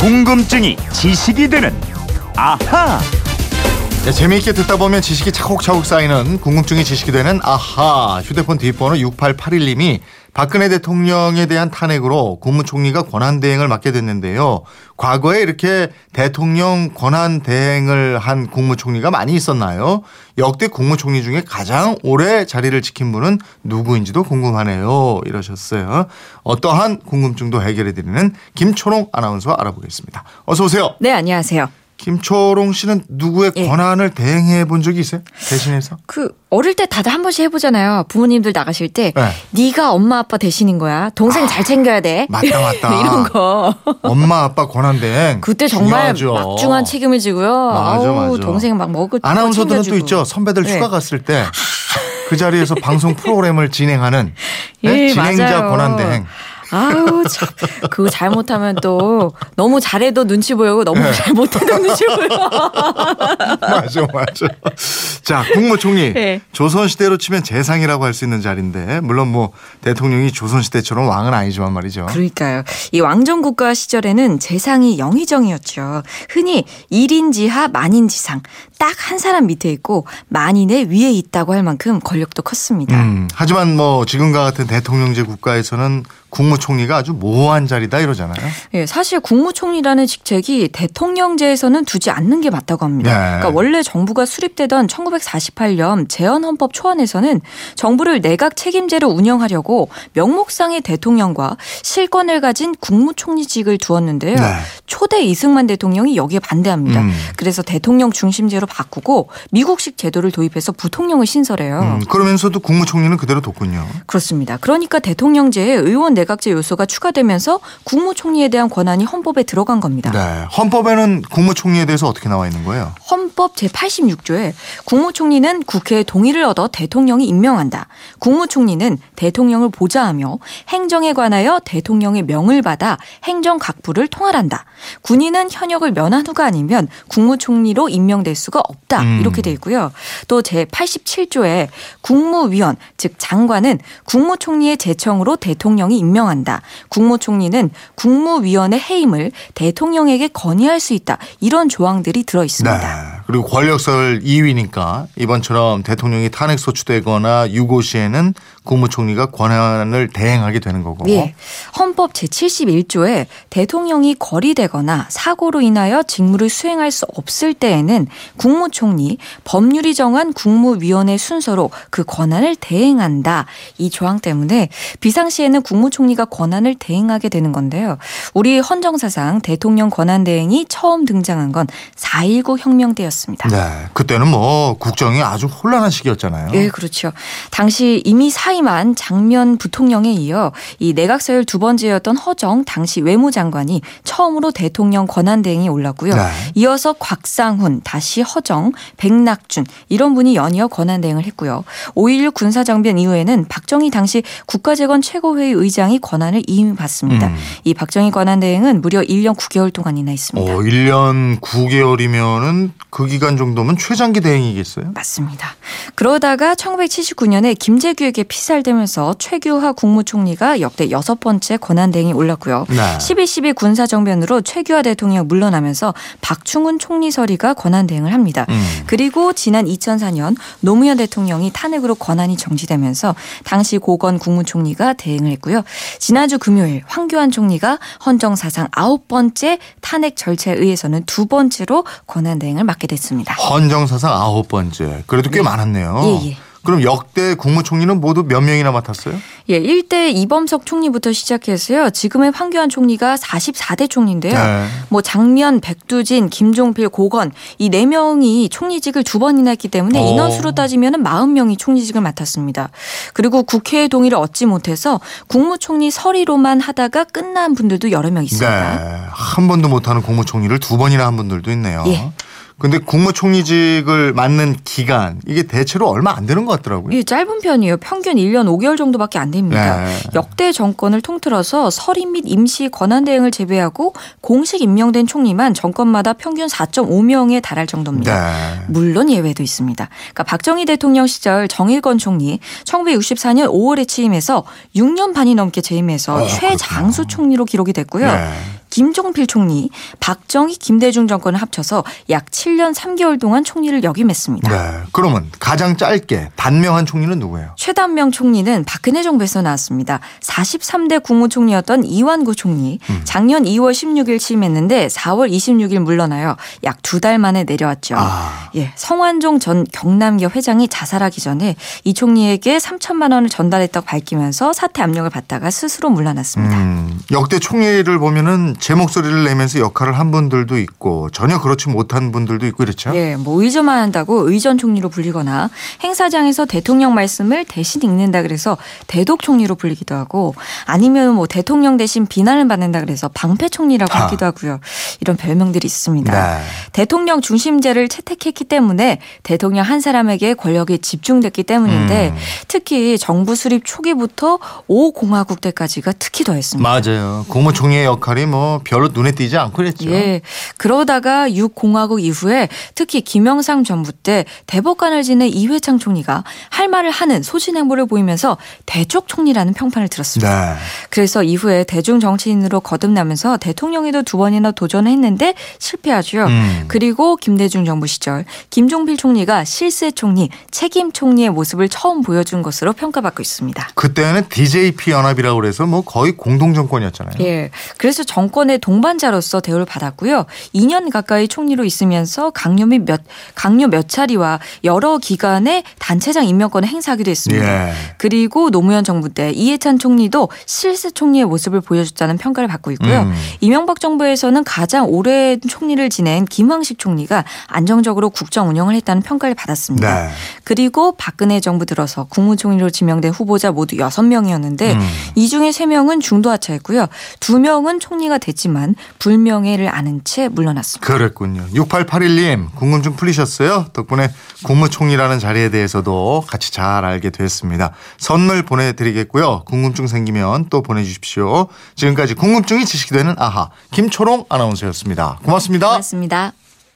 궁금증이 지식이 되는 아하. 네, 재미있게 듣다 보면 지식이 차곡차곡 쌓이는 궁금증이 지식이 되는 아하 휴대폰 뒷번호 6881님이 박근혜 대통령에 대한 탄핵으로 국무총리가 권한대행을 맡게 됐는데요. 과거에 이렇게 대통령 권한대행을 한 국무총리가 많이 있었나요? 역대 국무총리 중에 가장 오래 자리를 지킨 분은 누구인지도 궁금하네요. 이러셨어요. 어떠한 궁금증도 해결해드리는 김초롱 아나운서 알아보겠습니다. 어서 오세요. 네, 안녕하세요. 김초롱 씨는 누구의 예. 권한을 대행해 본 적이 있어요? 대신해서? 그 어릴 때 다들 한 번씩 해보잖아요. 부모님들 나가실 때 네. 네가 엄마 아빠 대신인 거야. 동생 잘 챙겨야 돼. 맞다, 맞다. 이런 거. 엄마 아빠 권한 대행. 그때 정말 중요하죠. 막중한 책임을 지고요. 맞아, 아우 맞아. 동생 막 먹을 거 아나운서들은 또 챙겨주고. 있죠. 선배들 네. 휴가 갔을 때 그 자리에서 방송 프로그램을 진행하는 네? 예, 진행자 맞아요. 권한 대행. 아우 참 그거 잘못하면 또 너무 잘해도 눈치 보이고 너무 네. 잘못해도 눈치 보여. 맞아, 맞아. 자, 국무총리. 네. 조선시대로 치면 재상이라고 할 수 있는 자리인데, 물론 뭐 대통령이 조선시대처럼 왕은 아니지만 말이죠. 그러니까요. 이 왕정 국가 시절에는 재상이 영의정이었죠. 흔히 1인 지하 만인 지상 딱 한 사람 밑에 있고 만인의 위에 있다고 할 만큼 권력도 컸습니다. 음, 하지만 뭐 지금과 같은 대통령제 국가에서는 국무총리가 아주 모호한 자리다 이러잖아요. 예, 사실 국무총리라는 직책이 대통령제에서는 두지 않는 게 맞다고 합니다. 네. 그러니까 원래 정부가 수립되던 1948년 제헌헌법 초안에서는 정부를 내각 책임제로 운영하려고 명목상의 대통령과 실권을 가진 국무총리직을 두었는데요. 네. 초대 이승만 대통령이 여기에 반대합니다. 음. 그래서 대통령 중심제로 바꾸고 미국식 제도를 도입해서 부통령을 신설해요. 음, 그러면서도 국무총리는 그대로 뒀군요. 그렇습니다. 그러니까 대통령제에 의원 내각제 요소가 추가되면서 국무총리에 대한 권한이 헌법에 들어간 겁니다. 네. 헌법에는 국무총리에 대해서 어떻게 나와 있는 거예요? 헌법 제86조에 국무총리는 국회의 동의를 얻어 대통령이 임명한다. 국무총리는 대통령을 보좌하며 행정에 관하여 대통령의 명을 받아 행정 각부를 통할한다. 군인은 현역을 면한 후가 아니면 국무총리로 임명될 수가 없다. 음. 이렇게 돼 있고요. 또 제 87조에 국무위원 즉 장관은 국무총리의 제청으로 대통령이 임명한다. 국무총리는 국무위원의 해임을 대통령에게 건의할 수 있다. 이런 조항들이 들어 있습니다. 네. 그리고 권력설 2위니까 이번처럼 대통령이 탄핵 소추되거나 유고 시에는 국무총리가 권한을 대행하게 되는 거고. 예. 헌법 제71조에 대통령이 거리되거나 사고로 인하여 직무를 수행할 수 없을 때에는 국무총리 법률이 정한 국무위원회 순서로 그 권한을 대행한다. 이 조항 때문에 비상시에는 국무총리가 권한을 대행하게 되는 건데요. 우리 헌정사상 대통령 권한 대행이 처음 등장한 건 4.19 혁명 때였습니다. 네. 그때는 뭐 국정이 아주 혼란한 시기였잖아요. 예, 그렇죠. 당시 이미 사 임한 장면 부통령에 이어 이 내각 서열 두 번째였던 허정 당시 외무장관이 처음으로 대통령 권한 대행에 올랐고요. 네. 이어서 곽상훈, 다시 허정, 백낙준 이런 분이 연이어 권한 대행을 했고요. 5.16 군사정변 이후에는 박정희 당시 국가재건 최고회의 의장이 권한을 이임받습니다. 음. 이 박정희 권한 대행은 무려 1년 9개월 동안이나 있습니다. 어, 1년 9개월이면은 그 기간 정도면 최장기 대행이겠어요? 맞습니다. 그러다가 1979년에 김재규에게 피 살되면서 최규하 국무총리가 역대 여섯 번째 권한대행에 올랐고요. 네. 12.12 군사정변으로 최규하 대통령 물러나면서 박충훈 총리서리가 권한대행을 합니다. 음. 그리고 지난 2004년 노무현 대통령이 탄핵으로 권한이 정지되면서 당시 고건 국무총리가 대행을 했고요. 지난주 금요일 황교안 총리가 헌정 사상 아홉 번째 탄핵 절차에 의해서는 두 번째로 권한대행을 맡게 됐습니다. 헌정 사상 아홉 번째. 그래도 꽤 많았네요. 예, 예. 그럼 역대 국무총리는 모두 몇 명이나 맡았어요? 예, 1대 이범석 총리부터 시작해서요. 지금의 황교안 총리가 44대 총리인데요. 네. 뭐 장면, 백두진, 김종필, 고건 이 네 명이 총리직을 두 번이나 했기 때문에 어. 인원수로 따지면 40명이 총리직을 맡았습니다. 그리고 국회의 동의를 얻지 못해서 국무총리 서리로만 하다가 끝난 분들도 여러 명 있습니다. 네. 한 번도 못하는 국무총리를 두 번이나 한 분들도 있네요. 예. 근데 국무총리직을 맡는 기간 이게 대체로 얼마 안 되는 것 같더라고요. 이 짧은 편이에요. 평균 1년 5개월 정도밖에 안 됩니다. 네. 역대 정권을 통틀어서 서림 및 임시 권한 대행을 제외하고 공식 임명된 총리만 정권마다 평균 4.5명에 달할 정도입니다. 네. 물론 예외도 있습니다. 그러니까 박정희 대통령 시절 정일건 총리 1964년 5월에 취임해서 6년 반이 넘게 재임해서 어, 최장수 그렇구나. 총리로 기록이 됐고요. 네. 김종필 총리, 박정희, 김대중 정권을 합쳐서 약 7년 3개월 동안 총리를 역임했습니다. 네. 그러면 가장 짧게 단명한 총리는 누구예요? 최단명 총리는 박근혜 정부에서 나왔습니다. 43대 국무총리였던 이완구 총리. 음. 작년 2월 16일 취임했는데 4월 26일 물러나요. 약 두 달 만에 내려왔죠. 아. 예, 성완종 전 경남계 회장이 자살하기 전에 이 총리에게 3천만 원을 전달했다고 밝히면서 사퇴 압력을 받다가 스스로 물러났습니다. 음, 역대 총리를 보면은 제 목소리를 내면서 역할을 한 분들도 있고 전혀 그렇지 못한 분들도 있고 그렇죠. 예, 뭐 의전만 한다고 의전 총리로 불리거나 행사장에서 대통령 말씀을 대신 읽는다 그래서 대독 총리로 불리기도 하고 아니면 뭐 대통령 대신 비난을 받는다 그래서 방패 총리라고 하. 하기도 하고요. 이런 별명들이 있습니다. 네. 대통령 중심제를 채택했기 때문에 대통령 한 사람에게 권력이 집중됐기 때문인데 음. 특히 정부 수립 초기부터 5공화국 때까지가 특히 더했습니다. 맞아요. 국무총리의 역할이 뭐 별로 눈에 띄지 않고 그랬죠. 예. 그러다가 6공화국 이후에 특히 김영삼 정부 때 대법관을 지낸 이회창 총리가 할 말을 하는 소신 행보를 보이면서 대쪽 총리라는 평판을 들었습니다. 네. 그래서 이후에 대중 정치인으로 거듭나면서 대통령에도 두 번이나 도전했는데 실패하죠. 음. 그리고 김대중 정부 시절 김종필 총리가 실세 총리, 책임 총리의 모습을 처음 보여준 것으로 평가받고 있습니다. 그때는 DJP 연합이라고 그래서 뭐 거의 공동 정권이었잖아요. 예. 그래서 정권 의 동반자로서 대우를 받았고요. 2년 가까이 총리로 있으면서 강요 및 몇, 강요 몇 차례와 여러 기관의 단체장 임명권을 행사하기도 했습니다. 예. 그리고 노무현 정부 때 이해찬 총리도 실세 총리의 모습을 보여줬다는 평가를 받고 있고요. 음. 이명박 정부에서는 가장 오랜 총리를 지낸 김황식 총리가 안정적으로 국정 운영을 했다는 평가를 받았습니다. 네. 그리고 박근혜 정부 들어서 국무총리로 지명된 후보자 모두 6명이었는데 음. 이 중에 3명은 중도하차였고요. 2명은 총리가 됐지만 불명예를 아는 채 물러났습니다. 그랬군요. 6881님 궁금증 풀리셨어요? 덕분에 국무총리라는 자리에 대해서도 같이 잘 알게 됐습니다. 선물 보내드리겠고요. 궁금증 생기면 또 보내주십시오. 지금까지 궁금증이 지식이 되는 아하 김초롱 아나운서였습니다. 고맙습니다. 고맙습니다.